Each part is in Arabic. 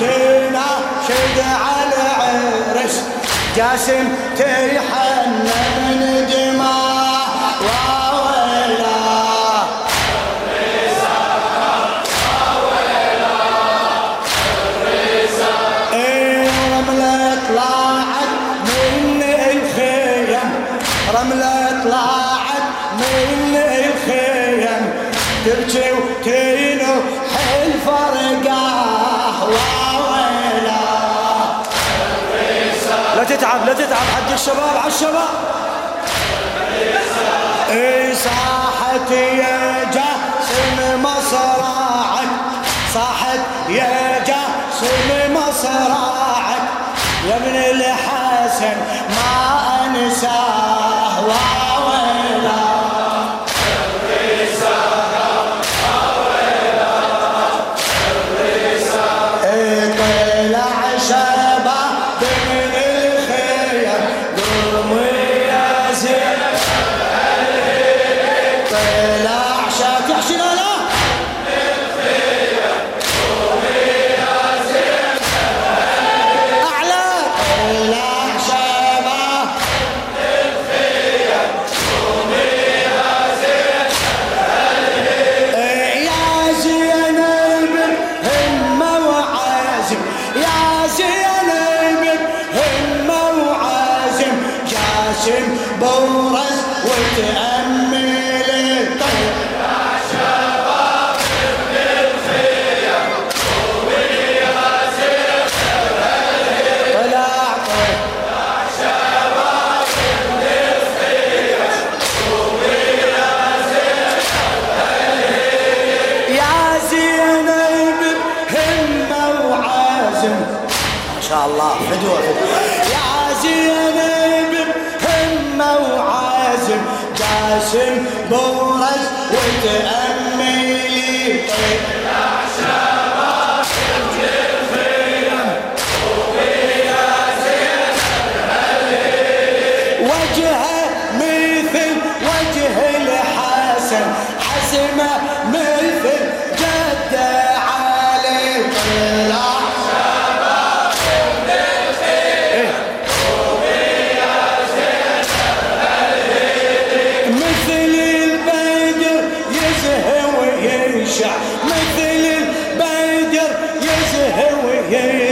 تناشد على عرس جاسم تيحن من رملة طلعت من الخيم. تبكي وتينو الفرقة لا تتعب لا تتعب. حق الشباب على الشباب. اي صاحت يا جاسم مصراعك. صاحت يا جاسم مصراعك. يا ابن الحسن ما alive. شاء الله فدوة. يا زينب جاسم بورز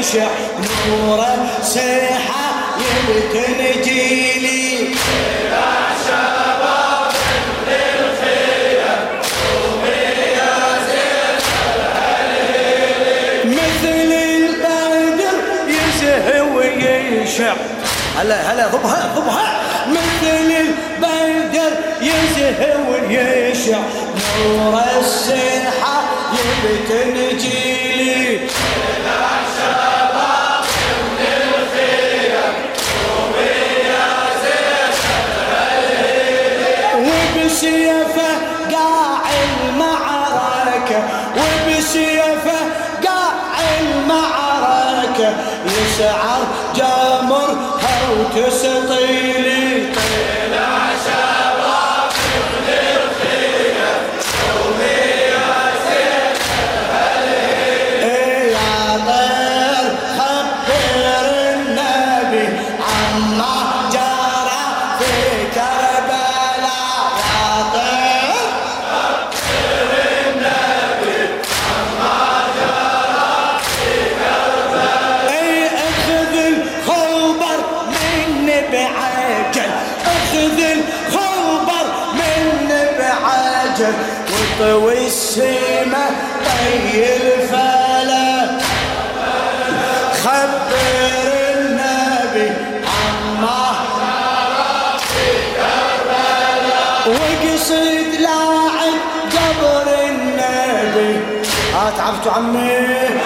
يشع نورة سيحة يبتن جيلي يا شباب مثل البدر يزهى ويشع هلا هلا ضبها ضبها. مثل البدر يزهى ويشع نور السيحة يبتن جيلي وبسيفة قاع المعركة وبسيفة قاع المعركة يسعر جمرها وتسطيلي اخذ الخبر مني بعجل وطوي السما طي الفلك خبر النبي عما وقصد لاعب قبر النبي. ها تعبتوا عمي.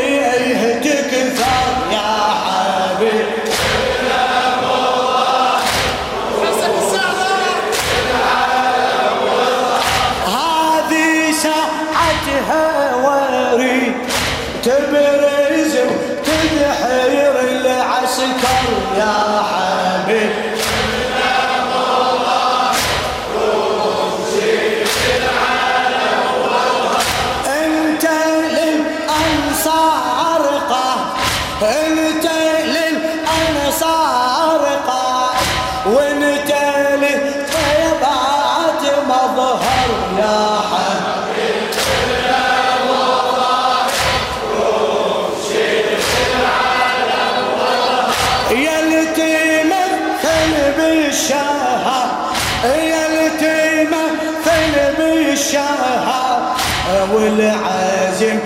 ونتالي طيب عاد مظهر يا حبيبي يا اللي تمثل بالشهر يا اللي تمثل بالشهر والعزم